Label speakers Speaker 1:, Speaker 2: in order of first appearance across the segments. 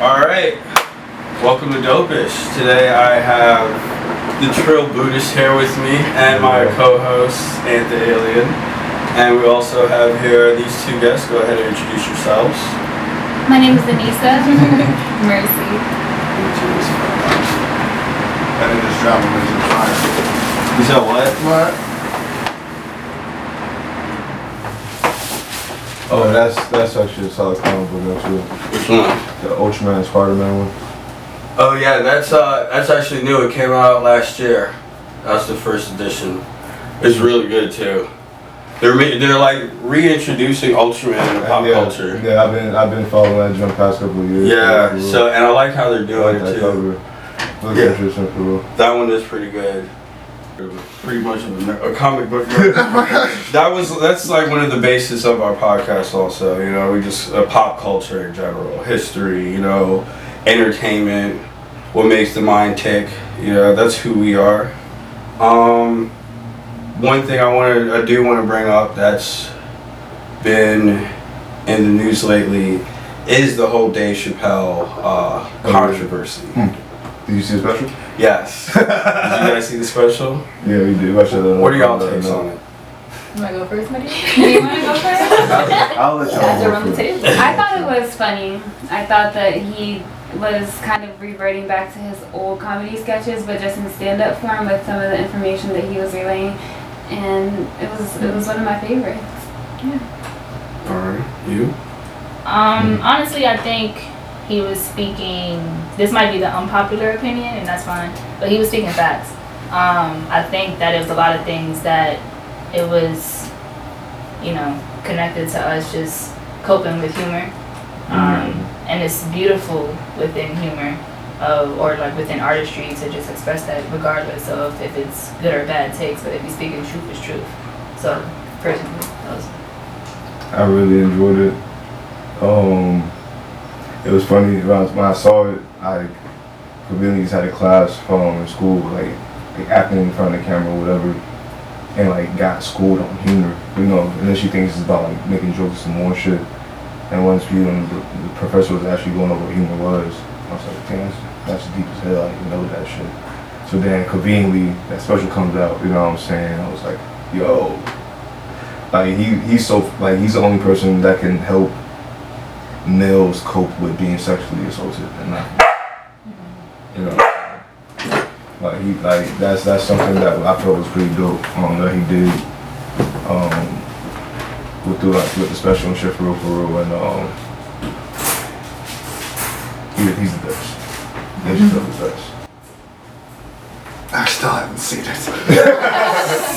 Speaker 1: All right, welcome to Dopeish. Today I have the Trill Buddhist here with me and my co-host Ant the Alien, and we also have here these two guests. Go ahead and introduce yourselves.
Speaker 2: My name is Anissa. Mercy.
Speaker 3: And then just drop them into the fire.
Speaker 1: You said what?
Speaker 3: What?
Speaker 4: Oh, that's that's actually a solid comic book actually.
Speaker 1: Which one?
Speaker 4: The Ultraman and Spider-Man one.
Speaker 1: Oh yeah, that's uh that's actually new. It came out last year. That's the first edition. It's really good too. They're they're like reintroducing Ultraman in pop
Speaker 4: yeah,
Speaker 1: culture.
Speaker 4: Yeah, I've been I've been following that jump past couple of years.
Speaker 1: Yeah. So and I like how they're
Speaker 4: I
Speaker 1: doing
Speaker 4: like
Speaker 1: it
Speaker 4: that
Speaker 1: too.
Speaker 4: cover. Looks
Speaker 1: Yeah.
Speaker 4: interesting for real.
Speaker 1: That one is pretty good. Pretty much a, ner- a comic book. nerd. that was that's like one of the basis of our podcast. Also, you know, we just uh, pop culture in general, history, you know, entertainment, what makes the mind tick. You know, that's who we are. Um, one thing I want to I do want to bring up that's been in the news lately is the whole Dave Chappelle uh, controversy.
Speaker 4: Did you see the special?
Speaker 1: Yes. Did you guys see the special?
Speaker 4: Yeah, we did. Watch that,
Speaker 1: What are y'all takes on it?
Speaker 2: You wanna go first, Buddy? Do you wanna go first?
Speaker 4: I'll let y'all
Speaker 2: Guys
Speaker 4: go
Speaker 2: the
Speaker 4: first.
Speaker 2: table. I thought it was funny. I thought that he was kind of reverting back to his old comedy sketches, but just in stand-up form with some of the information that he was relaying, and it was it was one of my favorites. Yeah.
Speaker 1: Alright. You?
Speaker 5: Um, honestly, I think he was speaking. This might be the unpopular opinion, and that's fine. But he was speaking facts. Um, I think that it was a lot of things that it was, you know, connected to us just coping with humor. Um, and it's beautiful within humor, uh, or like within artistry, to just express that regardless of if it's good or bad takes. But if you speak in truth, it's truth. So personally, that was
Speaker 4: I really enjoyed it. Um, it was funny when I, when I saw it. I just had a class in school, like, like acting in front of the camera or whatever, and like got schooled on humor. You know, and then she thinks it's about like making jokes and more shit. And once we the, the professor was actually going over what humor was, I was like, damn, that's, that's deep as hell. I didn't know that shit. So then conveniently that special comes out. You know what I'm saying? I was like, yo, like he he's so like he's the only person that can help males cope with being sexually assaulted and not you know like he like that's that's something that I felt was pretty dope um that he did um with the like with the special and shit for real for real and um he, he's the best he's the best
Speaker 3: I still haven't seen it.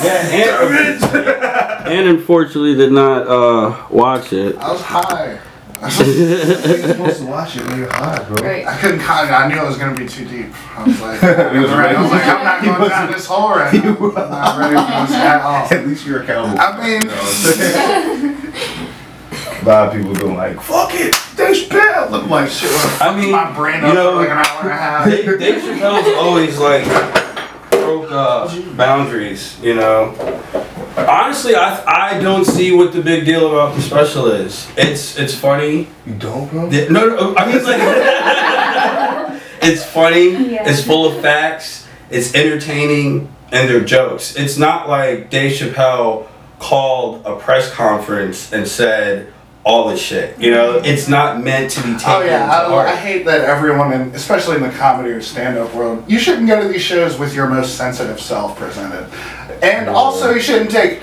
Speaker 1: Yeah, and, and unfortunately did not uh, watch it.
Speaker 3: I was high.
Speaker 4: You're supposed to watch it when you're high bro
Speaker 2: Right.
Speaker 3: I couldn't con I knew it was gonna be too deep. I was like, I was, ready. I was like, I'm not going down this hole right now. I'm not ready for this at all.
Speaker 4: at least you're accountable
Speaker 3: I mean,
Speaker 4: a lot of people go like fuck it Dave Chappelle I'm like shit
Speaker 1: I mean,
Speaker 3: my brain
Speaker 1: you
Speaker 3: up
Speaker 1: know,
Speaker 3: for like an hour and a half.
Speaker 1: Dave, Dave Chappelle's always like broke uh, boundaries, you know. Honestly, I, I don't see what the big deal about the special is. It's it's funny.
Speaker 4: you don't bro
Speaker 1: The- No, no, I mean like it's funny.
Speaker 2: Yeah.
Speaker 1: It's full of facts. It's entertaining, and they're jokes. It's not like Dave Chappelle called a press conference and said all this shit. You know, mm-hmm. it's not meant to be taken
Speaker 3: Oh yeah,
Speaker 1: to heart.
Speaker 3: I, I hate that everyone, in, especially in the comedy or stand-up world, you shouldn't go to these shows with your most sensitive self presented, and also you shouldn't take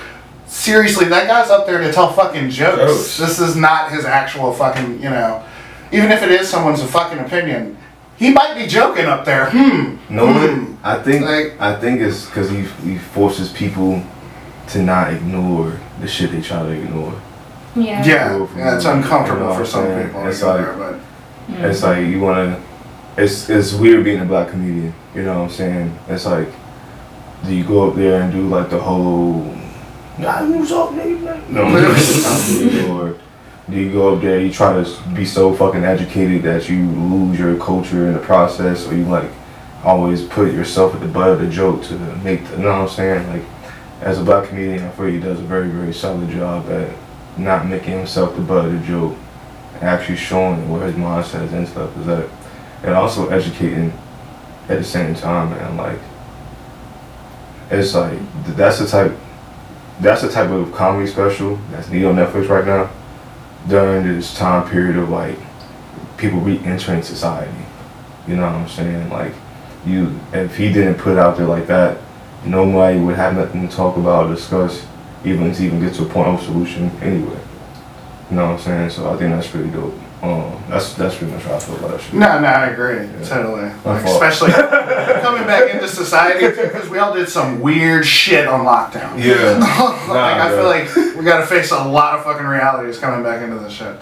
Speaker 3: seriously that guy's up there to tell fucking jokes.
Speaker 1: Jokes.
Speaker 3: This is not his actual fucking, you know, even if it is someone's fucking opinion, he might be joking up there. Hmm.
Speaker 4: No,
Speaker 3: Hmm.
Speaker 4: I think
Speaker 3: Like-
Speaker 4: I think it's because he he forces people to not ignore the shit they try to ignore.
Speaker 2: Yeah.
Speaker 3: Yeah, yeah, it's uncomfortable
Speaker 4: You know
Speaker 3: for
Speaker 4: what
Speaker 3: some
Speaker 4: I'm saying?
Speaker 3: people.
Speaker 4: It's like-
Speaker 3: there, but
Speaker 4: It's like you wanna. It's it's weird being a black comedian. You know what I'm saying? It's like, do you go up there and do like the whole, nah, you up, nigga, no, or do you go up there you try to be so fucking educated that you lose your culture in the process, or you like always put yourself at the butt of the joke to make the, you know what I'm saying? Like, as a black comedian, I feel he does a very very solid job at not making himself the butt of the joke actually showing what his mindset is and stuff is that and also educating at the same time man like it's like that's the type that's the type of comedy special that's needed on Netflix right now during this time period of like people re-entering society. You know what I'm saying? Like you if he didn't put it out there like that nobody would have nothing to talk about or discuss even to even get to a point of solution anyway. You know what I'm saying? So I think that's pretty dope um, that's that's pretty much how I feel about that shit
Speaker 3: No, no, I agree. Totally. Like, especially coming back into society because we all did some weird shit on lockdown.
Speaker 4: yeah
Speaker 3: like I feel like we gotta face a lot of fucking realities coming back into this shit.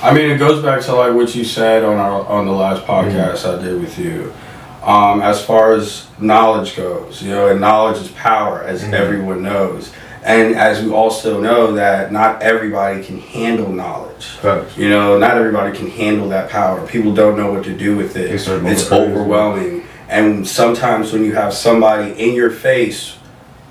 Speaker 1: I mean, it goes back to like what you said on our on the last podcast I did with you. Um, as far as knowledge goes, you know, and knowledge is power, as
Speaker 4: Mhm.
Speaker 1: everyone knows. And as we also know that not everybody can handle knowledge.
Speaker 4: Facts.
Speaker 1: You know, not everybody can handle that power. People don't know what to do with it.
Speaker 4: Going
Speaker 1: It's overwhelming. And sometimes when you have somebody in your face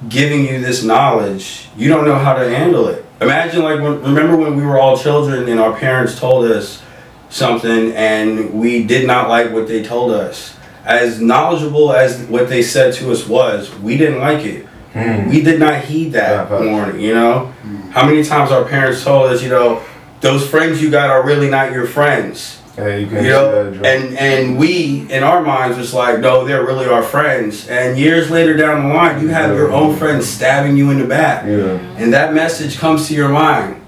Speaker 1: giving you this knowledge, you don't know how to handle it. Imagine like when, remember when we were all children and our parents told us something and we did not like what they told us. As knowledgeable as what they said to us was, we didn't like it.
Speaker 4: Hmm.
Speaker 1: We did not heed that
Speaker 4: facts.
Speaker 1: warning, you know? How many times our parents told us, you know, those friends you got are really not your friends.
Speaker 4: Hey, you can
Speaker 1: You know, and and we in our minds was like, no, they're really our friends. And years later down the line, you have your own friends stabbing you in the back,
Speaker 4: yeah
Speaker 1: and that message comes to your mind.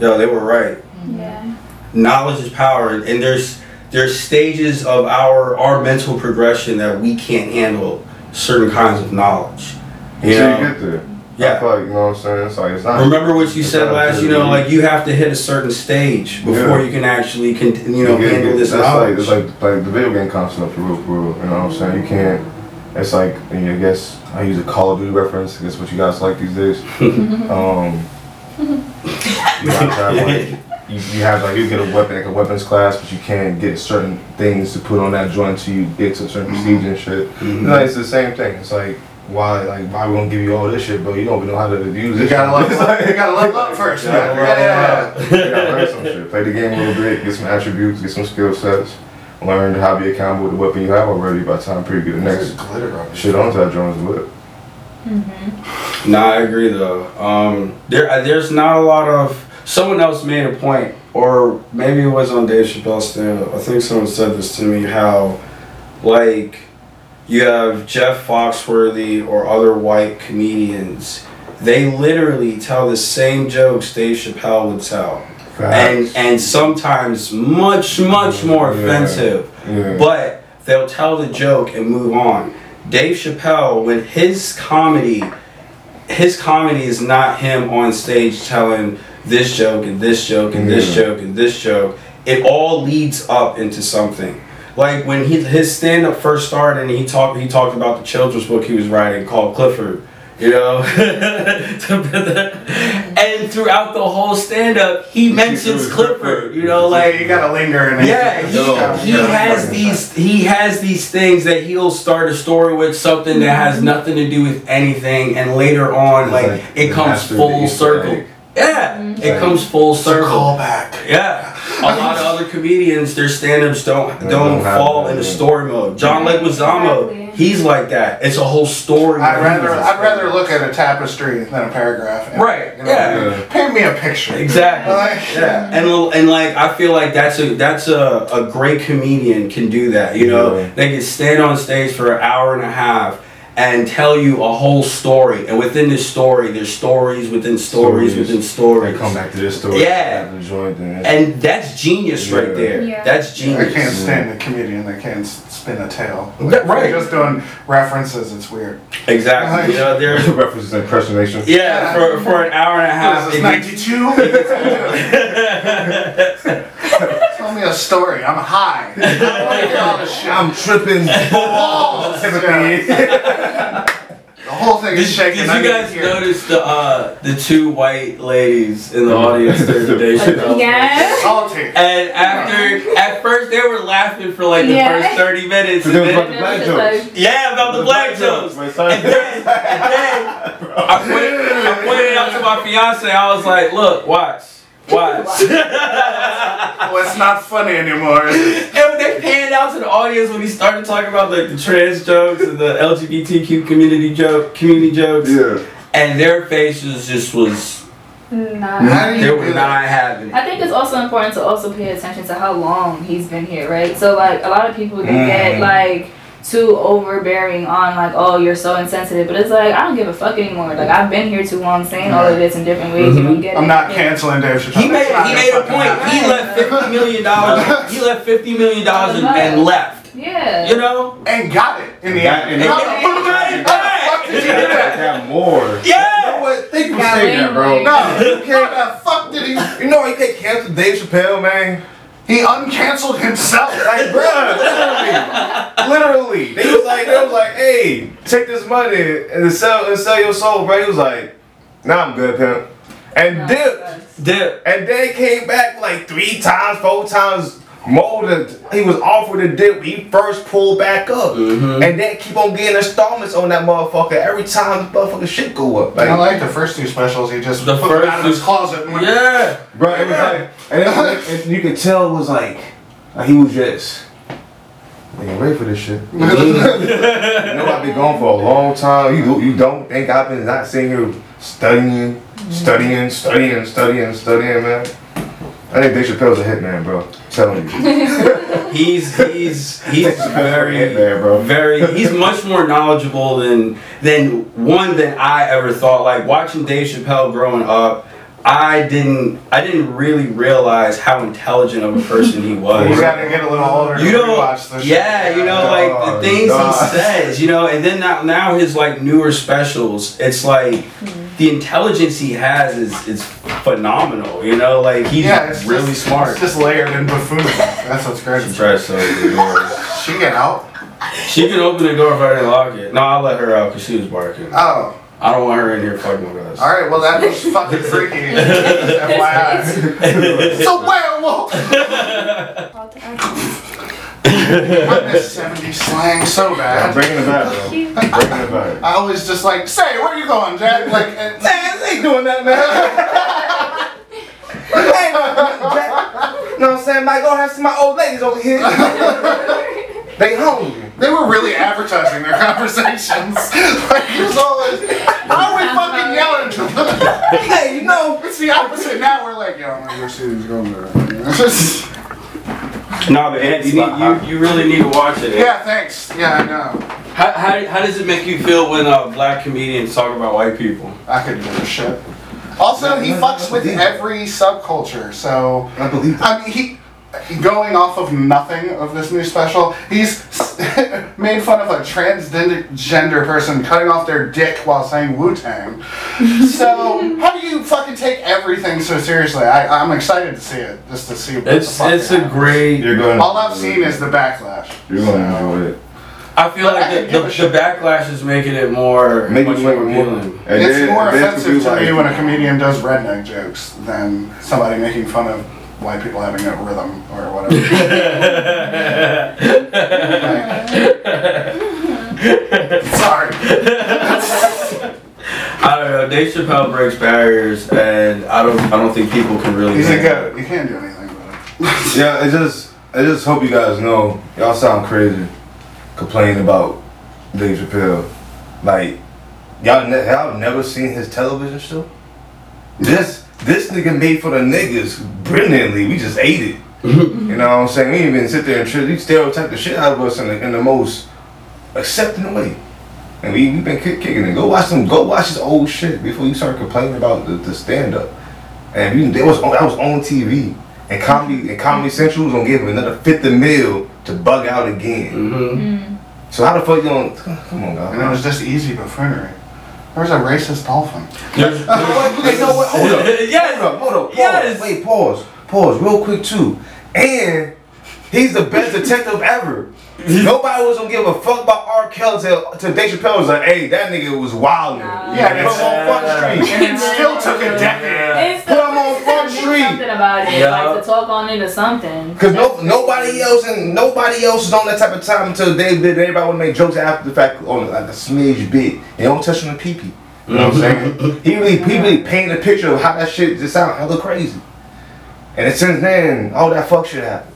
Speaker 1: Yo, they were right.
Speaker 2: Yeah.
Speaker 1: Knowledge is power, and there's there's stages of our our mental progression that we can't handle certain kinds of knowledge. You know?
Speaker 4: you get there
Speaker 1: Yeah.
Speaker 4: I feel like you know what I'm saying it's like it's not
Speaker 1: Remember what you said last, you know, like you have to hit a certain stage before
Speaker 4: Yeah.
Speaker 1: you can actually, con- you know,
Speaker 4: You get-
Speaker 1: handle this
Speaker 4: that's
Speaker 1: knowledge.
Speaker 4: like it's like like the video game concept for real, for real. You know what I'm saying? You can't. It's like I, guess I use a Call of Duty reference. I guess what you guys like these days. um, you have like you, you have like you get a weapon like a weapons class, but you can't get certain things to put on that joint until you get to a certain prestige and shit.
Speaker 1: Mhm.
Speaker 4: Like, it's the same thing. It's like why like why we gonna give you all this shit, but you don't even know how to use it.
Speaker 3: You gotta level up. You gotta level up first.
Speaker 4: You gotta
Speaker 3: Yeah, yeah, yeah.
Speaker 4: you gotta learn some shit. Play the game a little bit, get some attributes, get some skill sets. Learn how to be accountable with the weapon you have already by the time period get the next
Speaker 3: glitter on it.
Speaker 4: shit onto that joint's whip.
Speaker 1: Nah, I agree though. Um, there, uh, there's not a lot of. Someone else made a point, or maybe it was on Dave Chappelle's stand-up. I think someone said this to me. How, like, you have Jeff Foxworthy or other white comedians. They literally tell the same jokes Dave Chappelle would tell, and and sometimes much much more
Speaker 4: Yeah.
Speaker 1: offensive
Speaker 4: yeah.
Speaker 1: but they'll tell the joke and move on. Dave Chappelle, when his comedy, his comedy is not him on stage telling this joke and this joke and this joke and this joke. It all leads up into something. Like when he his stand up first started and he talked he talked about the children's book he was writing called Clifford. You know, and throughout the whole stand up, he mentions Clifford. You know, like
Speaker 3: you gotta linger in it.
Speaker 1: yeah,
Speaker 3: Yo,
Speaker 1: he, he
Speaker 3: yeah.
Speaker 1: has these he has these things that he'll start a story with something that has mm-hmm. nothing to do with anything, and later on, like,
Speaker 4: like
Speaker 1: it comes full
Speaker 4: the Easter
Speaker 1: circle.
Speaker 4: egg.
Speaker 1: Yeah, mm-hmm.
Speaker 4: it
Speaker 1: comes full
Speaker 3: It's a
Speaker 1: circle.
Speaker 3: callback.
Speaker 1: Yeah, a lot of other comedians, their stand-ups don't
Speaker 4: They
Speaker 1: don't,
Speaker 4: don't
Speaker 1: fall
Speaker 4: that,
Speaker 1: into story mode. John Leguizamo,
Speaker 2: Exactly.
Speaker 1: he's like that. It's a whole story.
Speaker 3: I'd rather I'd rather look at a tapestry than a paragraph.
Speaker 1: Right,
Speaker 3: You know,
Speaker 1: yeah.
Speaker 3: Paint me a picture.
Speaker 1: Exactly.
Speaker 3: Like-
Speaker 1: yeah, and and like I feel like that's a that's a, a great comedian can do that. You know,
Speaker 4: Yeah.
Speaker 1: they can stand on stage for an hour and a half and tell you a whole story, and within this story, there's stories within stories,
Speaker 4: Stories.
Speaker 1: within
Speaker 4: They
Speaker 1: stories.
Speaker 4: come back to this story.
Speaker 1: Yeah.
Speaker 4: after the and
Speaker 1: And that's genius right there.
Speaker 2: Yeah.
Speaker 1: That's genius.
Speaker 3: I can't stand a comedian that can't spin a tale.
Speaker 1: That- right.
Speaker 3: Just doing references, it's weird.
Speaker 1: Exactly. You know, there's
Speaker 4: references impersonation.
Speaker 1: yeah for, for an hour and a half.
Speaker 3: This is 92? Tell me a story. I'm high. I want to hear all this shit.
Speaker 4: I'm tripping balls, Timothy.
Speaker 3: The whole thing
Speaker 1: Did,
Speaker 3: is shaking.
Speaker 1: did you
Speaker 3: need
Speaker 1: guys notice the uh, the two white ladies in the audience during the day show?
Speaker 2: Yes.
Speaker 3: Salty.
Speaker 1: And after, at first they were laughing for like the
Speaker 2: Yeah.
Speaker 1: first 30 minutes. And
Speaker 4: then about the black jokes.
Speaker 2: like-
Speaker 1: yeah, about the black jokes.
Speaker 4: My
Speaker 1: And then, and then I, pointed, I pointed out to my fiance, I was like, look, watch. Watch.
Speaker 3: Well, it's not funny anymore.
Speaker 1: And they panned out to the audience when he started talking about like the trans jokes and the LGBTQ community joke, community jokes,
Speaker 4: Yeah.
Speaker 1: and their faces just was
Speaker 2: Not.
Speaker 3: How do
Speaker 1: they were not having it.
Speaker 5: I think it's also important to also pay attention to how long he's been here, right? So like a lot of people they
Speaker 4: Mm.
Speaker 5: get like too overbearing on like, oh, you're so insensitive, but it's like I don't give a fuck anymore. Like I've been here too long, saying all of this in different ways. You mm-hmm. don't get
Speaker 3: I'm
Speaker 5: it.
Speaker 3: not canceling Dave Chappelle.
Speaker 1: He made he made a point.
Speaker 3: happen.
Speaker 1: He left fifty million dollars. He left fifty million dollars and, and left.
Speaker 5: Yeah.
Speaker 1: You know?
Speaker 3: And got it in the end.
Speaker 4: and-
Speaker 3: How the
Speaker 1: and-
Speaker 3: fuck
Speaker 1: and-
Speaker 3: did- how the fuck did you do that?
Speaker 4: Got more. You know
Speaker 1: Yeah.
Speaker 4: what? Thank you for
Speaker 5: Got
Speaker 4: saying that,
Speaker 5: way
Speaker 4: bro.
Speaker 5: more.
Speaker 3: No, how the fuck did he?
Speaker 4: You know he can't cancel Dave Chappelle, man.
Speaker 3: He uncanceled himself.
Speaker 4: Like, bro, literally, literally. They was like, they was like, hey, take this money and sell and sell your soul, bro. He was like, nah, I'm good, pimp. And
Speaker 5: No,
Speaker 4: dipped.
Speaker 5: that's-
Speaker 1: Dip.
Speaker 4: And then he came back like three times, four times more than he was offered a dip. He first pulled back up.
Speaker 1: Mhm.
Speaker 4: And then keep on getting installments on that motherfucker every time the motherfucking shit go up. Like,
Speaker 3: I like the first two specials. He just
Speaker 1: The
Speaker 3: put
Speaker 1: first
Speaker 3: out of his closet. And went,
Speaker 1: Yeah.
Speaker 4: Bro, it was like, and, it, and you could tell it was like, like he was just, nigga, ready for this shit. you know I've been gone for a long time. You you don't think I've been not sitting here studying, studying, studying, studying, studying, man. I think Dave Chappelle's a hitman, bro. I'm telling you.
Speaker 1: He's he's he's very
Speaker 4: hitman, bro.
Speaker 1: very he's much more knowledgeable than than one than I ever thought. Like watching Dave Chappelle growing up, I didn't I didn't really realize how intelligent of a person he was.
Speaker 3: You gotta get a little older.
Speaker 1: You
Speaker 3: to
Speaker 1: know,
Speaker 3: watch this.
Speaker 1: yeah, you know, like the
Speaker 4: oh,
Speaker 1: things
Speaker 4: dog.
Speaker 1: he says, you know, and then now, now his like newer specials, it's like hmm. the intelligence he has is is phenomenal, you know, like he's
Speaker 3: Yeah, it's
Speaker 1: really
Speaker 3: just,
Speaker 1: smart.
Speaker 3: It's just layered in buffoon. That's what's crazy.
Speaker 1: Try so good.
Speaker 3: She get out.
Speaker 1: She can open the door if I didn't lock it. No, I'll let her out because she was barking.
Speaker 3: Oh,
Speaker 1: I don't want her in here fucking with us.
Speaker 3: all right. Well, that was fucking freaky. FYI. It's a werewolf. I miss 70s slang so bad.
Speaker 4: I'm
Speaker 3: bad.
Speaker 4: bringing it back, bro. Bringing it back.
Speaker 3: I always just like say, where you going, Jack? Like, and-
Speaker 4: Man, they ain't doing that, man. hey, Jack. know what I'm saying? Mike, go have some of my old ladies over here. they hungry.
Speaker 3: They were really advertising their conversations. like, it was always, how are we fucking yelling to them?
Speaker 4: Hey, you know.
Speaker 3: It's the opposite now. We're like, yo, I'm gonna go see who's going there.
Speaker 1: No, but Ant, you, need, you, you really need to watch it. Ant.
Speaker 3: yeah, thanks. Yeah, I know.
Speaker 1: How, how, how does it make you feel when uh, black comedians talk about white people?
Speaker 3: I could give a shit. Also, he fucks with every subculture, so
Speaker 4: I believe that.
Speaker 3: I mean, he going off of nothing of this new special. He's made fun of a transgender person cutting off their dick while saying Wu Tang. So how do you fucking take everything so seriously? I, I'm excited to see it, just to see. What the
Speaker 1: It's
Speaker 3: fuck
Speaker 1: it's a
Speaker 3: happens.
Speaker 1: great.
Speaker 4: You're going.
Speaker 3: All I've seen is the backlash.
Speaker 4: You're going to enjoy it.
Speaker 1: I feel
Speaker 3: But
Speaker 1: like
Speaker 3: could
Speaker 1: the, the, the backlash is making it more
Speaker 4: Make
Speaker 1: much
Speaker 4: it
Speaker 1: more
Speaker 4: more.
Speaker 1: appealing.
Speaker 3: It's more offensive
Speaker 4: people
Speaker 3: to me when a comedian does redneck jokes than somebody making fun of white people having a rhythm or whatever. Sorry.
Speaker 1: I don't know. Dave Chappelle breaks barriers, and I don't. I don't think people can really.
Speaker 3: He's a goat. You can't do anything about it.
Speaker 4: Yeah, I just, I just hope you guys know. Y'all sound crazy, complaining about Dave Chappelle. Like, y'all, ne- y'all never seen his television show? This, this nigga made for the niggas brilliantly. We just ate it. you know what I'm saying? We didn't even sit there and try, stereotype the shit out of us in the, in the most accepting way. And we we been kick, kicking it. Go watch some. Go watch his old shit before you start complaining about the, the stand up. And we, they was on, that was on TV. And comedy and Comedy Central was gonna give him another fifty mil to bug out again.
Speaker 1: Mhm.
Speaker 4: So how the fuck you don't? Come on, God.
Speaker 3: And it was
Speaker 4: guys.
Speaker 3: just easy buffoonery. There was a racist dolphin.
Speaker 1: There's-
Speaker 4: Hey, no, wait, hold up.
Speaker 1: yes.
Speaker 4: Hold up, hold up, pause.
Speaker 1: Yes.
Speaker 4: Wait, pause. Pause real quick too. And he's the best detective ever. Nobody was gonna give a fuck about R. Kelly till, till Dave Chappelle was like, hey, that nigga was wild.
Speaker 5: Nah.
Speaker 3: Yeah,
Speaker 4: put him on Front Street.
Speaker 3: And it still took a decade.
Speaker 5: It's
Speaker 4: Put him on Front Street.
Speaker 5: Something about it,
Speaker 1: Yeah.
Speaker 5: like to talk on into something.
Speaker 4: Cause no, nobody else and nobody else is on that type of time until they did. Everybody want to make jokes after the fact on like a smidge bit. They don't touch on the pee pee. You know what I'm saying? Mm-hmm. He really, he really painted a picture of how that shit just sound hella crazy. And since then, all that fuck shit happened.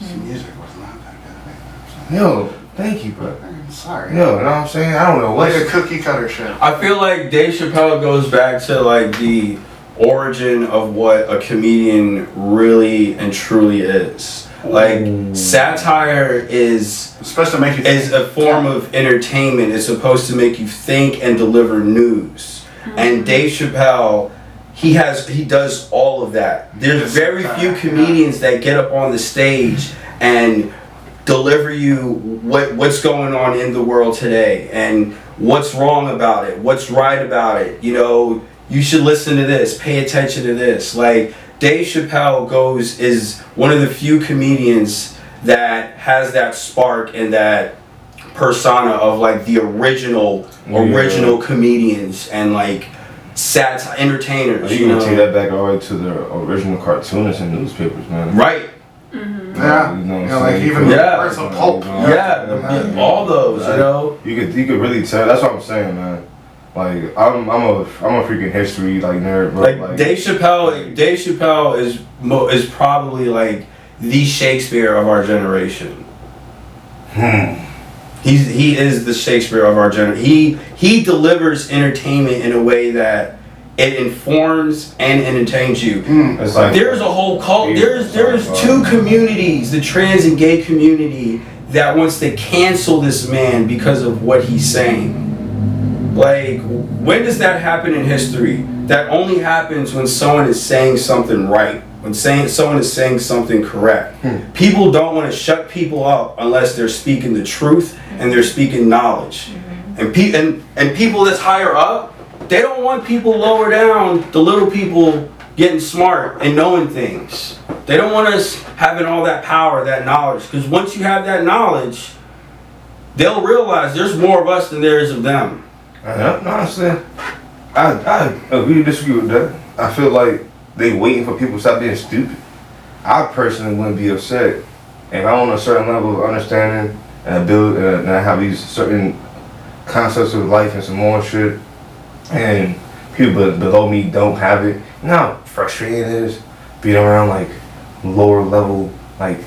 Speaker 4: Mm.
Speaker 3: His music was not that good.
Speaker 4: Yo, thank you, bro.
Speaker 3: I'm sorry.
Speaker 4: Yo, you know what I'm saying? I don't know
Speaker 3: Like
Speaker 4: what.
Speaker 3: a cookie cutter shit.
Speaker 1: I feel like Dave Chappelle goes back to like the origin of what a comedian really and truly is. Like
Speaker 4: Ooh.
Speaker 1: satire is
Speaker 3: It's supposed to make you
Speaker 1: is a form of entertainment. It's supposed to make you think and deliver news. And mm-hmm. Dave Chappelle, he has he does all of that. There's
Speaker 3: It's
Speaker 1: very few
Speaker 3: satire,
Speaker 1: comedians that get up on the stage and deliver you what what's going on in the world today and what's wrong about it, what's right about it. You know, you should listen to this, pay attention to this. Like Dave Chappelle goes is one of the few comedians that has that spark and that persona of like the original
Speaker 4: Yeah.
Speaker 1: original comedians and like sat entertainers.
Speaker 4: You
Speaker 1: You
Speaker 4: can
Speaker 1: know,
Speaker 4: take that back all the way to the original cartoonists and newspapers, man.
Speaker 1: right?
Speaker 3: Yeah.
Speaker 4: You know what
Speaker 3: You
Speaker 4: I'm
Speaker 3: know, like even
Speaker 1: Yeah.
Speaker 3: parts of pulp.
Speaker 1: Yeah,
Speaker 3: Yeah.
Speaker 1: all those. You know.
Speaker 4: You could you could really tell. That's what I'm saying, man. Like I'm I'm a I'm a freaking history like nerd, bro.
Speaker 1: Like Dave Chappelle, Dave Chappelle is mo- is probably like the Shakespeare of our generation.
Speaker 4: Hmm.
Speaker 1: He's he is the Shakespeare of our generation. He he delivers entertainment in a way that it informs and entertains you.
Speaker 3: Mm.
Speaker 4: It's like
Speaker 1: There's a whole cult. There's there's two communities, the trans and gay community, that wants to cancel this man because of what he's saying. Like, when does that happen in history? That only happens when someone is saying something right. When saying someone is saying something correct.
Speaker 4: Hmm.
Speaker 1: People don't want to shut people up unless they're speaking the truth and they're speaking knowledge. And, pe- and and people that's higher up, they don't want people lower down, the little people getting smart and knowing things. They don't want us having all that power, that knowledge. Because once you have that knowledge, they'll realize there's more of us than there is of them.
Speaker 4: Uh, honestly, I I I agree disagree with that. I feel like they waiting for people to stop being stupid. I personally wouldn't be upset if I'm on a certain level of understanding and I build uh, and I have these certain concepts of life and some more shit, and people below me don't have it. You know how frustrating it is being around like lower level like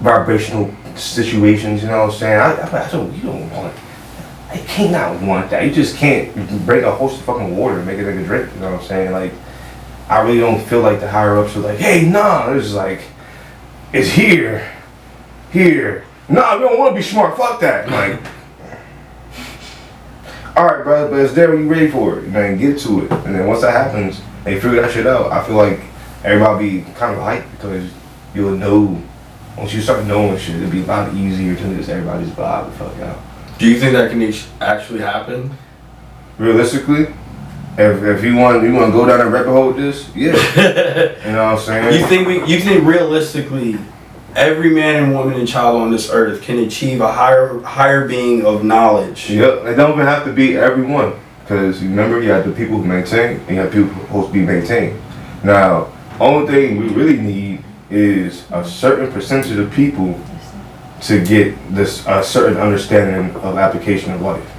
Speaker 4: vibrational situations. You know what I'm saying? I, I, I don't. You don't want. I cannot want that. You just can't break a host of fucking water and make it like a drink. You know what I'm saying? Like, I really don't feel like the higher ups are like, hey, nah. It's like, it's here, here. Nah, we don't want to be smart. Fuck that. Like, all right, brother, but it's there when you ready for it. And then get to it. And then once that happens, they figure that shit out. I feel like everybody be kind of hyped because you'll know. Once you start knowing shit, it'll be a lot easier to just everybody just vibe the fuck out.
Speaker 1: Do you think that can actually happen?
Speaker 4: realistically, if, if you want you want to go down a rabbit hole with this, yeah, you know what I'm saying.
Speaker 1: You think we? You think realistically, every man and woman and child on this earth can achieve a higher higher being of knowledge?
Speaker 4: Yep, it don't even have to be everyone, because remember you have the people who maintain, and you have people who are supposed to be maintained. Now, only thing we really need is a certain percentage of people to get this a certain understanding of application of life.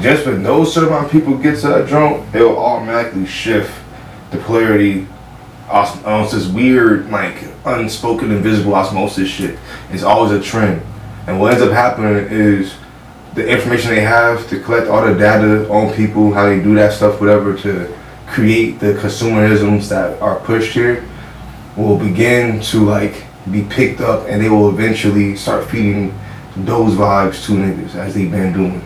Speaker 4: Just when those certain amount of people get to that drunk, it will automatically shift the polarity os- on this weird, like unspoken, invisible osmosis shit. It's always a trend, and what ends up happening is the information they have to collect all the data on people, how they do that stuff, whatever, to create the consumerisms that are pushed here, will begin to like be picked up, and they will eventually start feeding those vibes to niggas as they've been doing.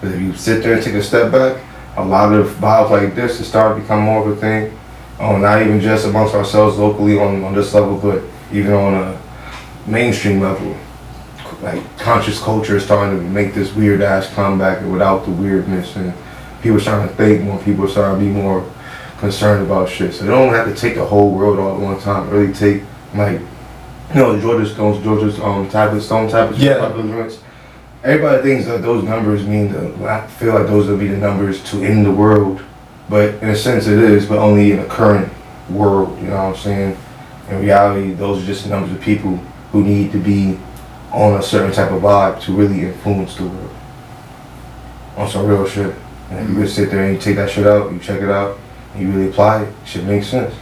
Speaker 4: But if you sit there and take a step back, a lot of vibes like this is starting to become more of a thing. Um, not even just amongst ourselves locally on, on this level, but even on a mainstream level. Like conscious culture is starting to make this weird ass comeback without the weirdness, and people are starting to think more. People are starting to be more concerned about shit. So they don't have to take the whole world all at one time. Really take like you know Georgia Stone's Georgia's um tablet stone tablets.
Speaker 1: Yeah.
Speaker 4: popular joints. Everybody thinks that those numbers mean the. I feel like those would be the numbers to end the world, but in a sense it is, but only in the current world. You know what I'm saying? In reality, those are just numbers of people who need to be on a certain type of vibe to really influence the world. On some real shit. And if you just sit there and you take that shit out, you check it out, and you really apply it, shit makes sense.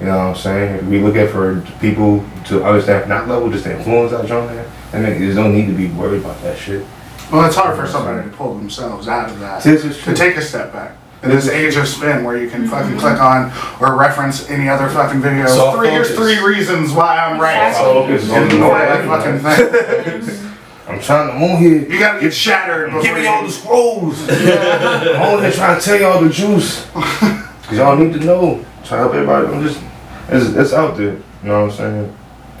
Speaker 4: You know what I'm saying? If we looking for people to understand from that level, just to influence that genre, and there's no need to be worried about that shit.
Speaker 3: Well, it's hard for somebody to pull themselves out of that.
Speaker 4: This is
Speaker 3: To take a step back. In this age of spin where you can fucking mm-hmm. click on or reference any other fucking video.
Speaker 1: Soft
Speaker 3: three, here's
Speaker 1: focus.
Speaker 3: three reasons why I'm right.
Speaker 2: Exactly.
Speaker 4: Focus
Speaker 3: In the
Speaker 4: the
Speaker 3: way I fucking think.
Speaker 4: I'm trying to, I'm here.
Speaker 3: You gotta get shattered before
Speaker 4: Give me
Speaker 3: you-
Speaker 4: all the scrolls. I'm on here trying to tell y'all the juice. Cause y'all need to know. Try to help everybody. I'm just, it's, it's out there. You know what I'm saying?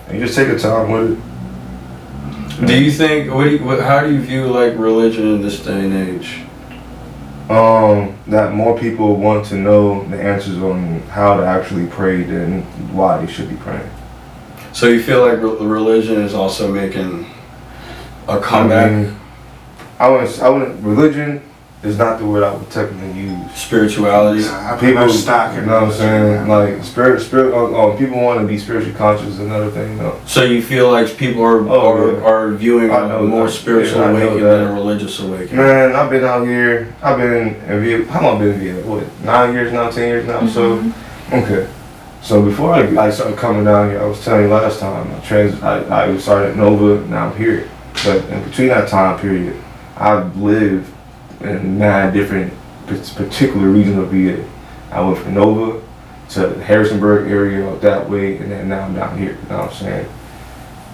Speaker 4: And you just take your time with it.
Speaker 1: Do you think? What do you, what, how do you view like religion in this day and age?
Speaker 4: Um, that more people want to know the answers on how to actually pray than why they should be praying.
Speaker 1: So you feel like re- religion is also making a comeback?
Speaker 4: mean, I wouldn't, I wouldn't, religion is not the word I would technically use.
Speaker 1: Spirituality.
Speaker 3: Yeah, I
Speaker 4: People,
Speaker 3: much stock
Speaker 4: you know what I'm saying?
Speaker 3: religion,
Speaker 4: Like, spirit, spirit, oh, oh, people want to be spiritually conscious is another thing, though.
Speaker 1: So you feel like people are
Speaker 4: Oh,
Speaker 1: are,
Speaker 4: yeah.
Speaker 1: are viewing
Speaker 4: I
Speaker 1: a
Speaker 4: know
Speaker 1: more
Speaker 4: that.
Speaker 1: spiritual
Speaker 4: Yeah,
Speaker 1: awakening
Speaker 4: that.
Speaker 1: than a religious awakening?
Speaker 4: Man, I've been out here. I've been in Vietnam. How long I been in Vietnam? What, nine years now, ten years now? So, mm-hmm. okay. So before I, I started coming down here, I was telling you last time, I, trans, I, I started at Nova, now I'm here. But in between that time period, I've lived in nine different particular regions of VA. I went from Nova to Harrisonburg area that way, and then now I'm down here. You know what I'm saying?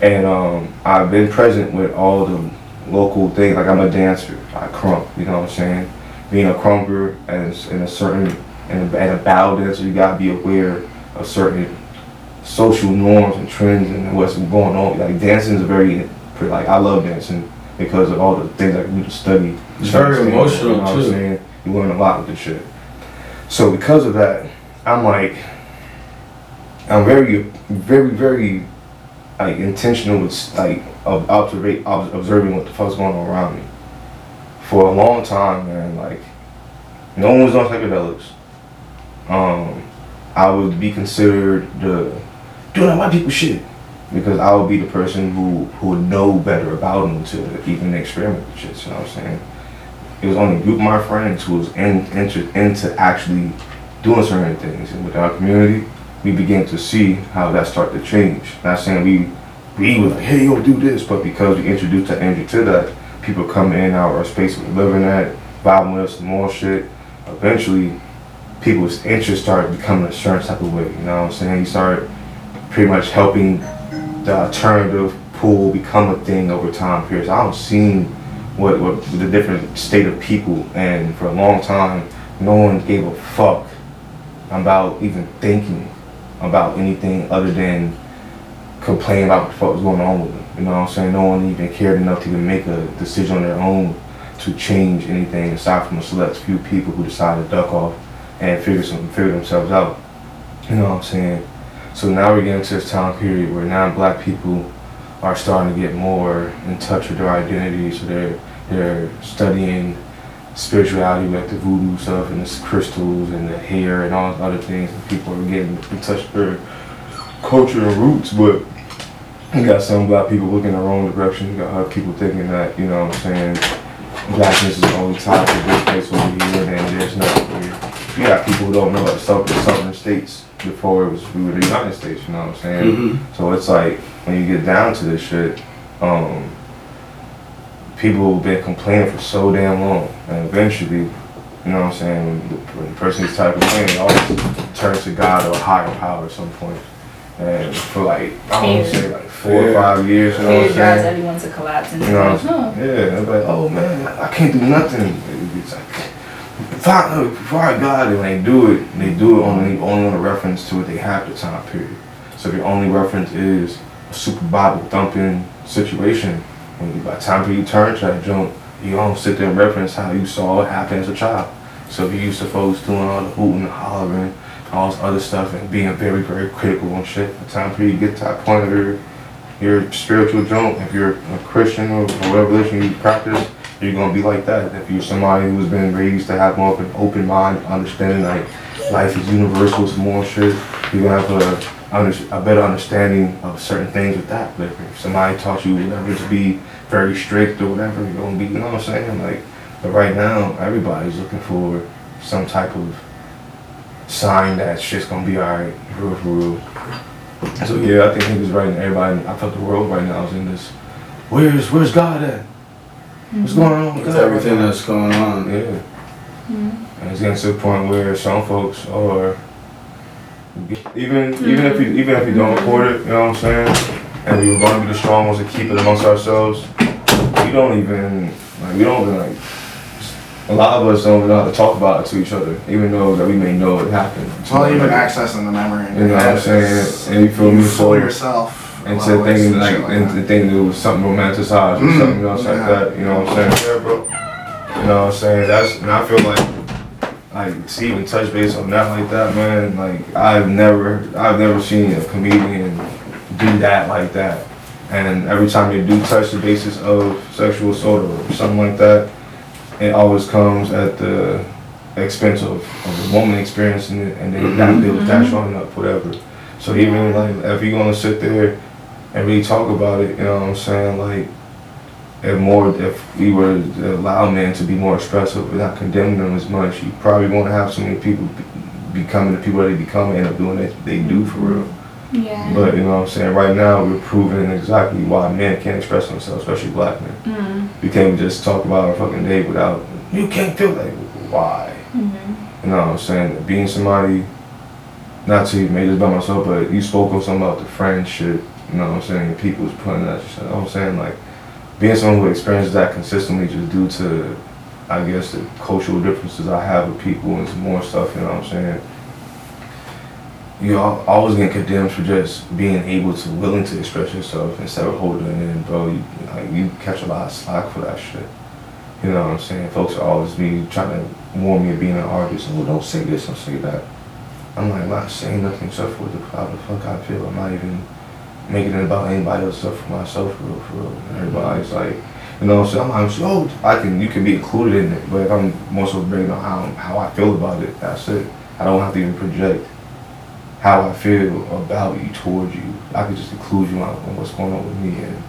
Speaker 4: And um, I've been present with all the local things. Like I'm a dancer. I krump. You know what I'm saying? Being a krumper and in a certain and a battle dancer, you gotta be aware of certain social norms and trends and what's going on. Like dancing is very like I love dancing because of all the things I can do to study.
Speaker 1: It's very
Speaker 4: Understand,
Speaker 1: emotional,
Speaker 4: you know what I'm
Speaker 1: too.
Speaker 4: saying? You learn a lot with this shit. So because of that, I'm like, I'm very, very, very like intentional with like of observa- ob- observing what the fuck's going on around me. For a long time, man, like no one was on psychedelics. Um, I would be considered the doing that white people shit because I would be the person who who would know better about them to even experiment with shit. You know what I'm saying? It was only group my friends who was in, into into actually doing certain things, and with our community, we began to see how that started to change. Not saying we we were like, hey, yo, do this, but because we introduced that energy to that, people come in our space we live in at, vibing with us, more shit. Eventually, people's interest started becoming a certain type of way. You know what I'm saying? You started pretty much helping the alternative pool become a thing over time periods. I don't seeing what, what the different state of people, and for a long time, no one gave a fuck about even thinking about anything other than complain about what the fuck was going on with them. You know what I'm saying? No one even cared enough to even make a decision on their own to change anything aside from a select few people who decided to duck off and figure some figure themselves out. You know what I'm saying? So now we're getting to this time period where now black people are starting to get more in touch with their identity. So they're they're studying spirituality with the voodoo stuff and the crystals and the hair and all other things. And people are getting in touch with their culture and roots. But you got some black people looking the wrong direction. You got other people thinking that, you know what I'm saying, blackness is the only tied to this place over here and there's nothing here. You got people who don't know about the southern, southern states before it was we were the United States, you know what I'm saying?
Speaker 1: Mhm.
Speaker 4: So it's like when you get down to this shit, um, people have been complaining for so damn long, and eventually, you know what I'm saying, when the, when the person gets tired of complaining, they always turn to God or a higher power at some point. And for like, I don't
Speaker 5: Fear.
Speaker 4: say like four or five years, you know
Speaker 5: Fear
Speaker 4: what I'm
Speaker 5: drives
Speaker 4: saying?
Speaker 5: everyone to collapse and
Speaker 4: You know,
Speaker 5: like, no.
Speaker 4: yeah, they're like, oh man, I can't do nothing. It's like, find, find God, and they do it, they do it only only on a reference to what they have the time period. So if your only reference is a super Bible thumping situation, when by the time you turn to that jump, you don't sit there and reference how you saw it happen as a child. So if you used to folks doing all the hooting and hollering, all this other stuff, and being very, very critical on shit, by the time you get to that point of your your spiritual jump, if you're a Christian or whatever religion you practice, you're gonna be like that. If you're somebody who's been raised to have more of an open mind, understanding like life is universal, some more shit, gonna have a, a better understanding of certain things with that. Like if somebody taught you whatever to be very strict or whatever, you're gonna be, you know what I'm saying? Like, but right now, everybody's looking for some type of sign that shit's gonna be alright, real, for real. So yeah, I think he was right now, everybody, I thought the world right now is in this, where's, where's God at? What's mm-hmm. going on with
Speaker 1: With
Speaker 4: God?
Speaker 1: everything that's going on.
Speaker 4: Yeah. Mm-hmm. And it's getting to the point where some folks are even even if you mm-hmm. even if you don't report it, you know what I'm saying? And we were gonna be the strong ones to keep it amongst ourselves, we don't even like we don't even like a lot of us don't even know how to talk about it to each other, even though that we may know it happened.
Speaker 3: It's all even accessing the memory.
Speaker 4: You know what I'm saying?
Speaker 3: is-
Speaker 4: And you feel me?
Speaker 3: You fool
Speaker 4: So-
Speaker 3: yourself. a
Speaker 4: And to
Speaker 3: of ways
Speaker 4: thinking like,
Speaker 3: shit like
Speaker 4: and
Speaker 3: that.
Speaker 4: to thinking it was something romanticized or
Speaker 3: Mm,
Speaker 4: something else like that. You know what I'm saying? Yeah, bro. You know what I'm saying? That's and I feel like like see even touch base on that like that, man. Like I've never I've never seen a comedian do that like that. And every time you do touch the basis of sexual assault or something like that, it always comes at the expense of, of the woman experiencing it and then that deal with that showing up, whatever. So even like if you're gonna sit there and really talk about it, you know what I'm saying? Like if more if we were to allow men to be more expressive and not condemn them as much, you probably won't have so many people be- becoming the people that they become and end up doing it they do for real.
Speaker 2: Yeah.
Speaker 4: But you know what I'm saying? Right now we're proving exactly why men can't express themselves, especially black men.
Speaker 2: Mm.
Speaker 4: We can't just talk about our fucking day without you can't feel like why?
Speaker 5: Mm-hmm.
Speaker 4: You know what I'm saying? Being somebody, not to make this by myself, but you spoke on something about the friendship, you know what I'm saying? People was putting that. You know what I'm saying? Like, being someone who experiences that consistently just due to, I guess, the cultural differences I have with people and some more stuff, you know what I'm saying? You al- always get condemned for just being able to, willing to express yourself instead of holding it in, bro. You, like, you catch a lot of slack for that shit. You know what I'm saying? Folks are always be trying to warn me of being an artist. Oh, don't say this, don't say that. I'm like, I'm not saying nothing except for the, how the fuck I feel. I'm not even making it about anybody else except for myself, for real, for real. And everybody's like, you know what I'm saying? I'm like, oh, I can, you can be included in it, but if I'm more so bringing on how, how I feel about it, that's it. I don't have to even project how I feel about you, towards you. I could just include you on, on what's going on with me. And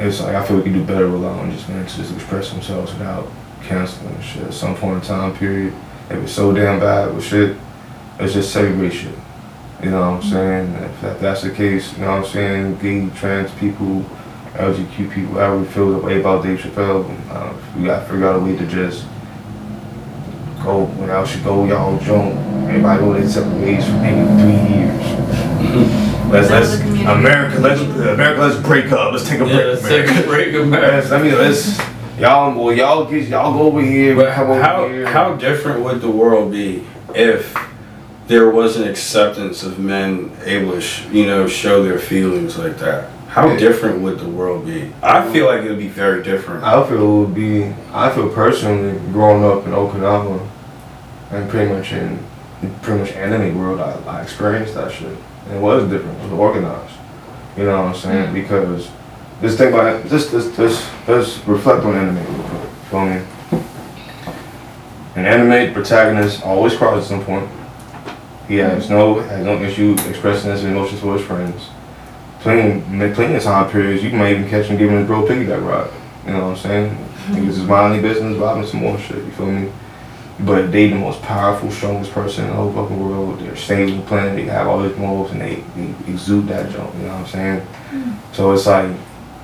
Speaker 4: it's like, I feel we can do better allowing just men to just express themselves without canceling shit. At some point in time period, if it's so damn bad with shit, let's just segregate shit. You know what I'm saying? If that, that's the case, you know what I'm saying? Gay, trans people, LGQ people, whatever we feel the way about Dave Chappelle, uh, we gotta figure out a way to just go, when y'all should go, y'all don't. Everybody go their separate ways for maybe three years. Let's, let's,
Speaker 5: a.
Speaker 4: America, let's, America, let's break up. Let's take a
Speaker 1: Yeah,
Speaker 4: break.
Speaker 1: let's take a break,
Speaker 4: Let's, I mean, let's, y'all, well, y'all get, y'all go over here,
Speaker 1: But
Speaker 4: come over
Speaker 1: how
Speaker 4: here.
Speaker 1: how different would the world be if there was an acceptance of men able to, sh- you know, show their feelings like that? How
Speaker 4: Yeah.
Speaker 1: different would the world be? I feel like it would be very different.
Speaker 4: I feel it would be, I feel personally, growing up in Okinawa, and pretty much in, pretty much anime world, I, I experienced that shit. It was different, it was organized. You know what I'm saying? Mm. Because, just think about it, just, just, just, just reflect on anime real quick, feel me? An anime protagonist always cries at some point. He has mm. no, has no issue expressing his emotions to his friends. Plenty, plenty of time periods, you might even catch him giving his bro piggyback ride. You know what I'm saying? Niggas is minding business, vibing some more shit, you feel me? But they the most powerful, strongest person in the whole fucking world. They're stable planet, they have all these morals and they, they exude that junk, you know what I'm saying? Hmm. So it's like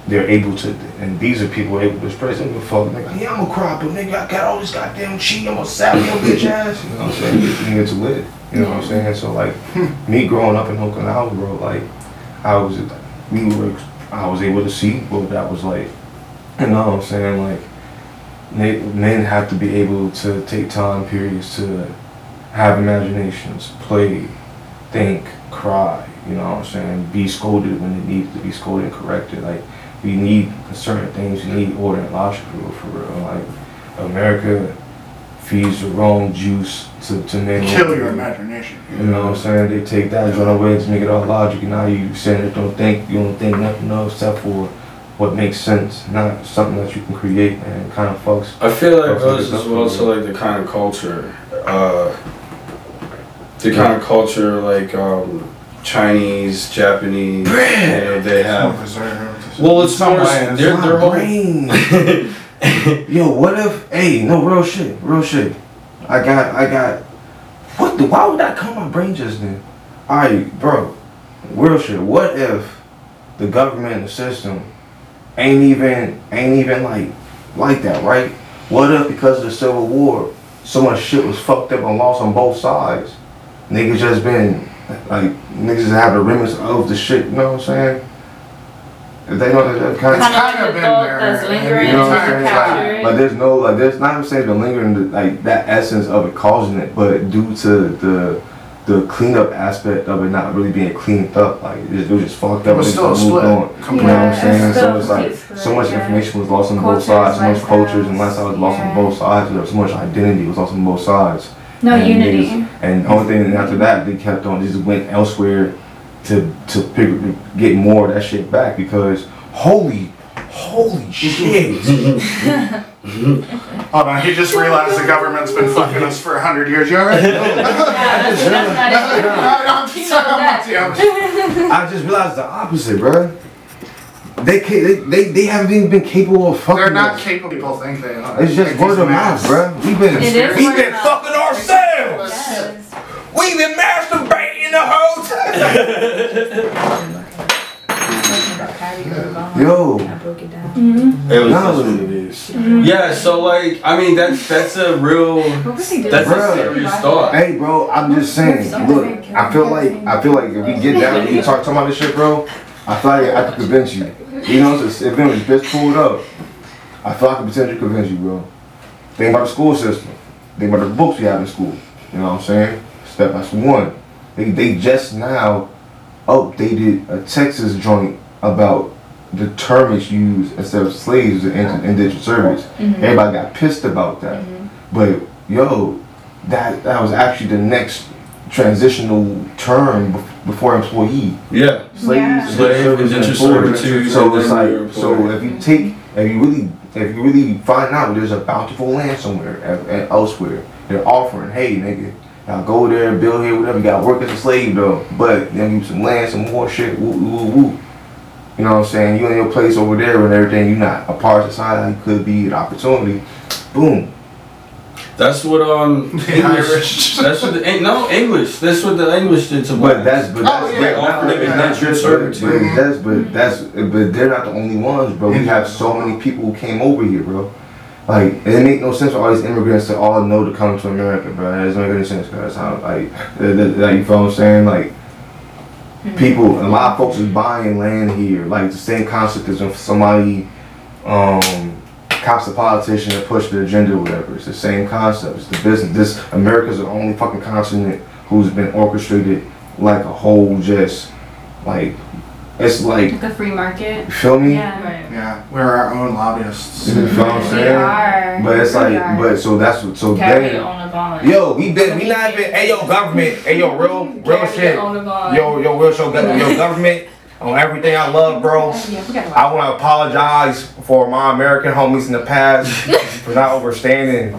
Speaker 4: they're able to and these are people able to express them give a fuck. Nigga, yeah, I'm a cry, but nigga, I got all this goddamn cheat, I'm gonna stab your bitch ass. You know what I'm saying? Get the to lit. You know what I'm saying? So like hmm. me growing up in Okinawa, bro, like I was we were I was able to see what that was like. You know what I'm saying? Like men men have to be able to take time periods to have imaginations, play, think, cry, you know what I'm saying? Be scolded when it needs to be scolded and corrected. Like we need certain things, we need order and logic for real. Like America feeds the wrong juice to, to men.
Speaker 3: Kill your imagination.
Speaker 4: You know what I'm saying? They take that joint away to make it all logic, and now you sitting there don't think you don't think nothing else except for what makes sense, not something that you can create, and kind of fucks.
Speaker 1: I feel like it
Speaker 4: Fucks with
Speaker 1: as well
Speaker 4: for
Speaker 1: to like the kind of culture, uh, the kind of culture like um, Chinese, Japanese, you know, they have. Well, it's
Speaker 3: Some
Speaker 1: more.
Speaker 3: way, it's
Speaker 1: They're,
Speaker 3: not
Speaker 1: they're whole.
Speaker 4: Yo, what if? Hey, no real shit, real shit. I got, I got what the? Why would that come my brain just then? Alright, bro. Real shit. What if the government the system ain't even ain't even like like that, right? What if because of the Civil War, so much shit was fucked up and lost on both sides? Niggas just been like niggas have the remnants of the shit. You know what I'm saying? If they know that, that kind
Speaker 3: It's
Speaker 4: of.
Speaker 5: Kind
Speaker 3: kinda
Speaker 5: of
Speaker 3: been
Speaker 5: the thought
Speaker 3: there
Speaker 5: that's
Speaker 3: in
Speaker 5: lingering
Speaker 4: You know what I'm saying?
Speaker 5: capture
Speaker 4: Like,
Speaker 5: it.
Speaker 4: but there's no like there's not even saying the lingering like that essence of it causing it, but due to the the cleanup aspect of it not really being cleaned up, like it, just, it was just fucked up.
Speaker 3: It
Speaker 4: up.
Speaker 3: was
Speaker 4: It
Speaker 3: still a
Speaker 4: just moved
Speaker 3: split.
Speaker 4: on. You know what I'm
Speaker 2: Yeah,
Speaker 4: saying?
Speaker 2: it's
Speaker 4: So
Speaker 2: still
Speaker 4: it's like
Speaker 2: split,
Speaker 4: so much
Speaker 2: yeah.
Speaker 4: information was lost on both
Speaker 2: Cultures,
Speaker 4: sides, so much cultures and
Speaker 2: lifestyles,
Speaker 4: lifestyle was lost on
Speaker 2: yeah.
Speaker 4: both sides. There was so much identity was lost on both sides.
Speaker 2: No
Speaker 4: And
Speaker 2: unity.
Speaker 4: niggas- And the only thing after that, they kept on just went elsewhere to to pick, get more of that shit back because holy holy shit.
Speaker 3: Hold on, he just realized the government's been fucking us for a hundred years. You alright?
Speaker 5: Yeah, that's, that's not it.
Speaker 3: I'm
Speaker 5: You know
Speaker 3: sorry, I'm
Speaker 5: that.
Speaker 3: not you.
Speaker 4: I just realized the opposite, bro. They, ca- they they they haven't even been capable of fucking.
Speaker 3: They're not
Speaker 4: us.
Speaker 3: capable. People think they are.
Speaker 4: It's just
Speaker 3: Like
Speaker 4: word
Speaker 3: these
Speaker 4: of mouth,
Speaker 3: masks.
Speaker 4: bro. We've been
Speaker 2: It is
Speaker 4: we've
Speaker 2: word
Speaker 4: been
Speaker 2: of mouth.
Speaker 4: fucking ourselves.
Speaker 2: Yes.
Speaker 4: We've been masturbating the whole time. Yo,
Speaker 5: I broke it down. Mm-hmm.
Speaker 1: It was
Speaker 4: No.
Speaker 1: what it is. Mm-hmm. Yeah, so like, I mean, that's that's a real, that's
Speaker 4: Bruh.
Speaker 1: a serious thought.
Speaker 4: hey, bro. I'm just saying. Look, I feel like I feel like if we get down and you talk, talk about this shit, bro. I feel like I could convince you. You know, if it was just pulled up, I feel like I could potentially convince you, bro. Think about the school system. Think about the books we have in school. You know what I'm saying? Step by step one. They they just now updated a Texas joint about the term it's used instead of slaves in in- indentured service. Mm-hmm. Mm-hmm. Everybody got pissed about that. Mm-hmm. But yo, that that was actually the next transitional term before employee.
Speaker 1: Yeah.
Speaker 4: Slaves,
Speaker 2: Yeah.
Speaker 1: Slave,
Speaker 4: service,
Speaker 1: indentured
Speaker 4: and
Speaker 1: servitude,
Speaker 4: So it's like so if you take if you really if you really find out there's a bountiful land somewhere at, at elsewhere, they're offering, hey nigga, now go there, build here, whatever. You gotta work as a slave though, but then give you some land, some more shit, woo woo woo. You know what I'm saying? You in your place over there and everything. You're not a part of society. You could be an opportunity. Boom.
Speaker 1: That's what um English. That's what the no English. That's what the English did to
Speaker 4: But that's but that's
Speaker 3: Oh, yeah.
Speaker 4: but not-
Speaker 1: Offer them
Speaker 4: but that's
Speaker 1: indentured
Speaker 4: just-
Speaker 1: servitude.
Speaker 4: but that's but that's but they're not the only ones, bro. We have so many people who came over here, bro. Like it make no sense for all these immigrants to all know to come to America, bro. That doesn't make any sense, that's how like like you feel what I'm saying, like. People, a lot of folks is buying land here. Like the same concept as if somebody um, cops a politician to push the agenda or whatever. It's the same concept. It's the business. This America's the only fucking continent who's been orchestrated like a whole just like it's like
Speaker 2: Like a free market.
Speaker 4: you feel me?
Speaker 2: Yeah.
Speaker 5: Right.
Speaker 3: Yeah, we're our own lobbyists.
Speaker 4: You feel what I'm
Speaker 2: We
Speaker 4: saying?
Speaker 2: are.
Speaker 4: But it's
Speaker 2: We
Speaker 4: like
Speaker 2: are.
Speaker 4: but so that's what so
Speaker 5: Carry
Speaker 4: then
Speaker 5: own bond.
Speaker 4: Yo, we been we not even hey yo government, hey yo real real
Speaker 5: Carry
Speaker 4: shit.
Speaker 5: your own bond.
Speaker 4: Yo yo real show yo government on everything I love, bro.
Speaker 2: Yeah, we gotta
Speaker 4: I want to apologize for my American homies in the past for not understanding.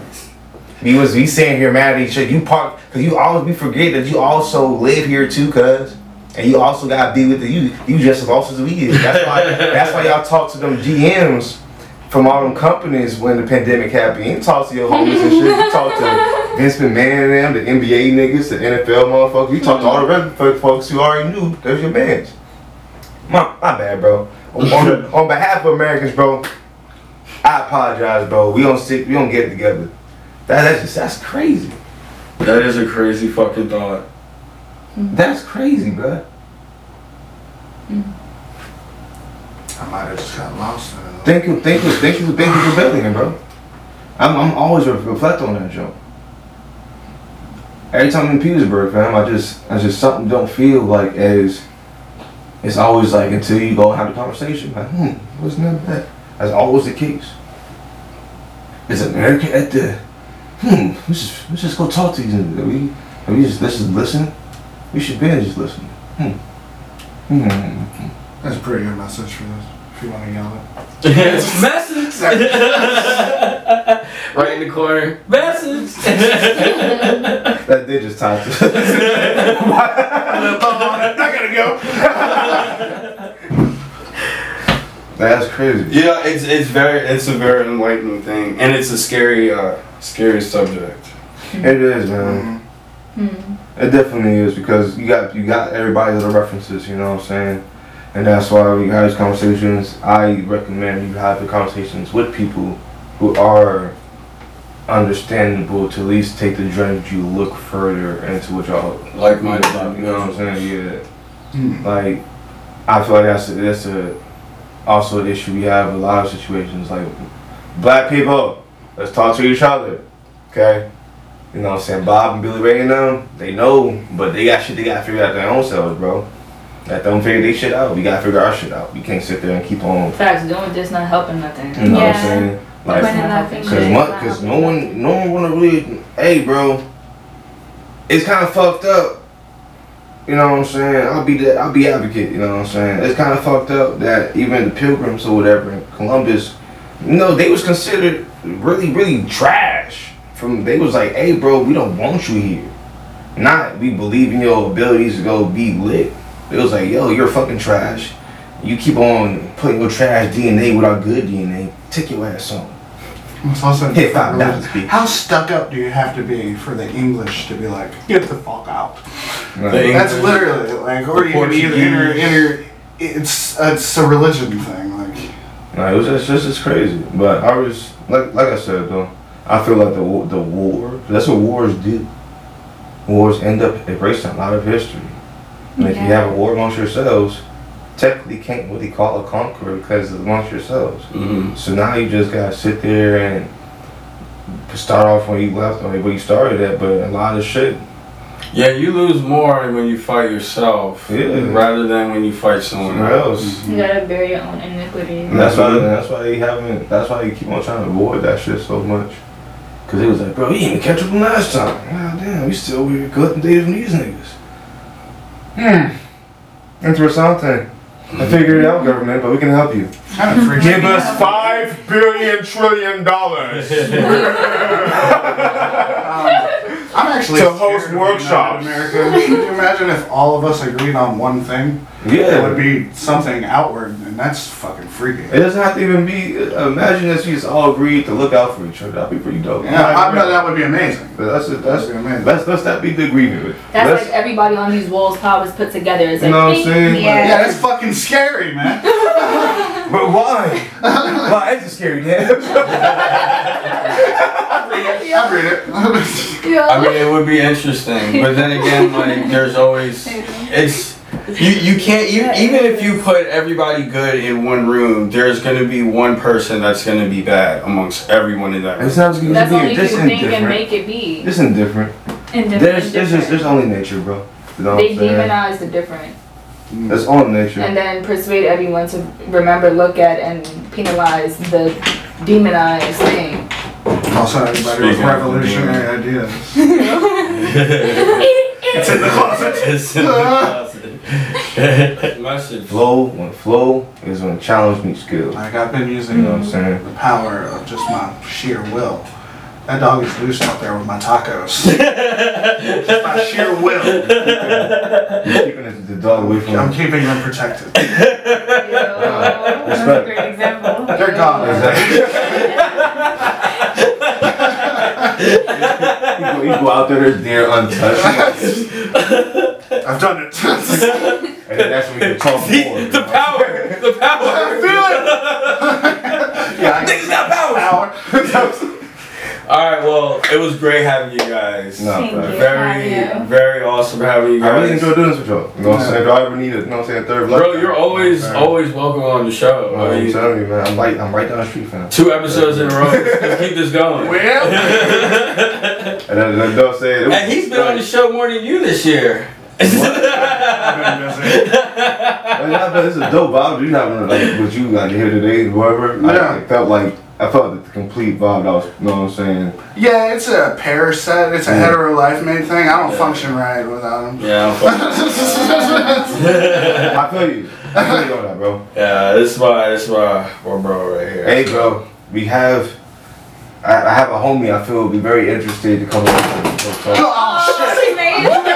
Speaker 4: We was we sitting here mad at each other. You part because you always we forget that you also live here too, cuz. And you also gotta be with the you. You just as lost as we is. That's why. that's why y'all talk to them GMs from all them companies when the pandemic happened. You talk to your homies and shit. You talk to Vince McMahon and them, the NBA niggas, the NFL motherfuckers. You talk to all the rest folks who already knew there's your mans. My, my bad, bro. On, on, the- on behalf of Americans, bro, I apologize, bro. We don't sit. We don't get it together. That, that's just that's crazy.
Speaker 1: That is a crazy fucking thought.
Speaker 4: That's crazy, bro.
Speaker 3: I might have just got lost.
Speaker 4: Thank you, thank you, thank you, thank you for building it, bro. I'm, I'm always reflect on that joke. Every time in Petersburg, fam, I just, I just something don't feel like as. It's always like until you go and have the conversation, like, hmm, wasn't that bad? That's always the case. Is America at the? Hmm, let's just, let's just go talk to these. we, we just, let's just listen. We should be just listening. Hmm. Hmm.
Speaker 3: That's a pretty good message for this. If you want to yell it.
Speaker 1: Message. right in the corner. Message.
Speaker 4: That did just tie to.
Speaker 3: I gotta go.
Speaker 4: That's crazy.
Speaker 1: yeah, it's it's very it's a very enlightening thing, and it's a scary uh scary subject.
Speaker 4: It is, man.
Speaker 5: Hmm.
Speaker 4: It definitely is because you got you got everybody's little references, you know what I'm saying? And that's why we have these conversations. I recommend you have the conversations with people who are understandable to at least take the journey that you look further into what y'all
Speaker 1: Like minded about.
Speaker 4: you know what I'm saying? Yeah.
Speaker 3: Hmm.
Speaker 4: Like I feel like that's a, that's a also an issue we have in a lot of situations. Like black people, let's talk to each other. Okay? You know what I'm saying? Bob and Billy Ray and them, they know, but they got shit they gotta figure out their own selves, bro. Let them figure their shit out. We gotta figure our shit out. We can't sit there and keep on
Speaker 5: Facts, doing this not helping nothing.
Speaker 4: you know what I'm saying? Like
Speaker 2: Pointing that finger
Speaker 4: Cause,
Speaker 2: is
Speaker 4: one, cause no one, no one wanna really. Hey, bro, it's kind of fucked up. You know what I'm saying? I'll be the, I'll be advocate. You know what I'm saying? It's kind of fucked up that even the Pilgrims or whatever in Columbus, you know, they was considered really, really trash. From they was like, hey, bro, we don't want you here. Not we believe in your abilities to go be lit. It was like, yo, you're fucking trash. You keep on putting your trash DNA with our good DNA. Take your ass home.
Speaker 3: It's also
Speaker 4: Hit
Speaker 3: different
Speaker 4: five dollars,
Speaker 3: How stuck up do you have to be for the English to be like, get the fuck out?
Speaker 1: They-
Speaker 3: That's literally like, or you can either enter,
Speaker 1: Portuguese.
Speaker 3: enter. It's it's a religion thing. Like,
Speaker 4: No, it was just, just it's crazy. But I was like like I said though, I feel like the wa- the war. That's what wars do. Wars end up erasing a lot of history. And if you have a war amongst yourselves, technically can't what they call a conqueror because it's amongst yourselves.
Speaker 1: Mhm.
Speaker 4: So now you just gotta sit there and start off where you left or where you started at. But a lot of shit,
Speaker 1: Yeah, you lose more when you fight yourself
Speaker 4: Yeah.
Speaker 1: rather than when you fight someone
Speaker 4: somewhere
Speaker 1: else.
Speaker 4: else.
Speaker 5: You gotta bear your own iniquity.
Speaker 4: And that's why that's why they haven't that's why you keep on trying to avoid that shit so much. Cause it was like, bro, you didn't even catch up from last time. God damn, we still we collecting data from these niggas. Hmm. Interessante. I figured it out, government, but we can help you.
Speaker 3: Give of freaks me out.
Speaker 4: five billion trillion dollars.
Speaker 3: Um, I'm actually
Speaker 4: To
Speaker 3: scared
Speaker 4: host
Speaker 3: of United
Speaker 4: workshops.
Speaker 3: America. Can you imagine if all of us agreed on one thing? It would be something outward, and that's fucking freaky.
Speaker 4: It doesn't have to even be. Imagine if we just all agreed to look out for each other. That'd be pretty dope.
Speaker 3: Yeah, I bet that would be amazing.
Speaker 4: But that's it. That's
Speaker 3: That'd be amazing.
Speaker 4: let's let's that be the agreement.
Speaker 5: That's
Speaker 4: Let's-
Speaker 5: like everybody on these walls powers put together. It's
Speaker 4: You
Speaker 5: like,
Speaker 4: know what I'm saying?
Speaker 2: Yeah.
Speaker 3: Yeah, that's fucking scary, man.
Speaker 4: But why? why is it scary, Dan?
Speaker 3: I read it.
Speaker 5: Yeah.
Speaker 1: I mean, it would be interesting, but then again, like, there's always it's you. You can't even even if you put everybody good in one room, there's gonna be one person that's gonna be bad amongst everyone in that room.
Speaker 4: It sounds good.
Speaker 5: That's only
Speaker 4: This
Speaker 5: you
Speaker 4: isn't
Speaker 5: think and
Speaker 4: different.
Speaker 5: make it be.
Speaker 4: This isn't different.
Speaker 2: Indifferent.
Speaker 4: There's, there's just, there's only nature, bro. You know what
Speaker 5: They
Speaker 4: I'm saying?
Speaker 5: demonize the different mm.
Speaker 4: That's all nature.
Speaker 5: and then persuade everyone to remember, look at, and penalize the demonized thing.
Speaker 3: Also, everybody with revolutionary ideas.
Speaker 1: it's in the closet. It's in the closet. Message.
Speaker 4: flow, when flow is when challenge meets skill.
Speaker 3: Like, I've been using You
Speaker 4: know what I'm mm-hmm. saying?
Speaker 3: the power of just my sheer will. That dog is loose out there with my tacos. Just my sheer will.
Speaker 4: You're keeping it- the dog away from
Speaker 3: I'm keeping them protected.
Speaker 2: That's a great example.
Speaker 3: They're gone.
Speaker 4: you, go, you go out there, there's deer untouched.
Speaker 3: I've done it.
Speaker 4: and then that's when we can talk
Speaker 1: See,
Speaker 4: more.
Speaker 1: the power, the power. Feel it.
Speaker 3: yeah, I
Speaker 1: Niggas got power.
Speaker 3: power.
Speaker 1: All right, well, it was great having you guys.
Speaker 4: No,
Speaker 2: Thank you.
Speaker 1: Very,
Speaker 2: Yeah.
Speaker 1: very awesome having you guys.
Speaker 4: I really enjoy doing this with y'all. You know what I'm saying? If y'all ever need it, you know what I'm saying? Third
Speaker 1: Bro,
Speaker 4: left.
Speaker 1: you're always, always welcome on the show. I
Speaker 4: I'm telling you, man. I'm right, I'm right down the street, fam.
Speaker 1: two episodes in a row. Let's keep this going.
Speaker 3: Well,
Speaker 4: And then, then Dog said, it was
Speaker 1: And he's been on the show more than you this year.
Speaker 3: I've been busy.
Speaker 4: But yeah, but it's a dope vibe. You're not gonna like what you got here today, whoever.
Speaker 3: Yeah.
Speaker 4: I, it felt like I felt the complete vibe. I was, you know what I'm saying?
Speaker 3: Yeah, it's a pair set. It's a
Speaker 4: Yeah.
Speaker 3: hetero life mate thing. I don't
Speaker 1: Yeah.
Speaker 3: function right without him.
Speaker 1: Yeah, I'm fucking-
Speaker 4: I feel you. I feel you on that, bro.
Speaker 1: yeah. This is my, this is my, my bro right here.
Speaker 4: Hey, bro, we have. I, I have a homie. I feel would be very interested to come on. and talk- talk.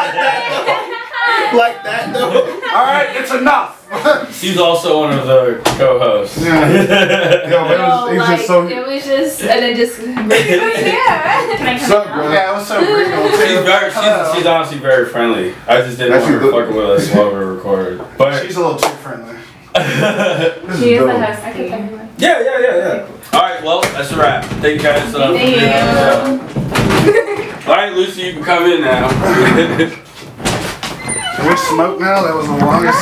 Speaker 3: Oh shit! Like that though. All right, it's enough.
Speaker 1: He's also one of the co-hosts.
Speaker 3: Yeah.
Speaker 4: Yo, man, it was, it was oh,
Speaker 5: like,
Speaker 4: just so.
Speaker 5: it was just, and it just.
Speaker 2: yeah.
Speaker 5: Can I come
Speaker 3: So,
Speaker 5: in now?
Speaker 3: yeah, it was so.
Speaker 1: She's very, she's, she's honestly very friendly. I just didn't
Speaker 4: Actually,
Speaker 1: want her
Speaker 4: the-
Speaker 1: fucking with us while we were recording. But
Speaker 3: She's a little too friendly.
Speaker 2: She is
Speaker 4: dope.
Speaker 2: a
Speaker 5: I
Speaker 2: husky.
Speaker 1: yeah, yeah, yeah, yeah. All right, well, that's a wrap. Thank you guys. Uh,
Speaker 2: Thank you.
Speaker 1: yeah. All right, Lucy, you can come in now.
Speaker 3: Can we smoke now? That was the longest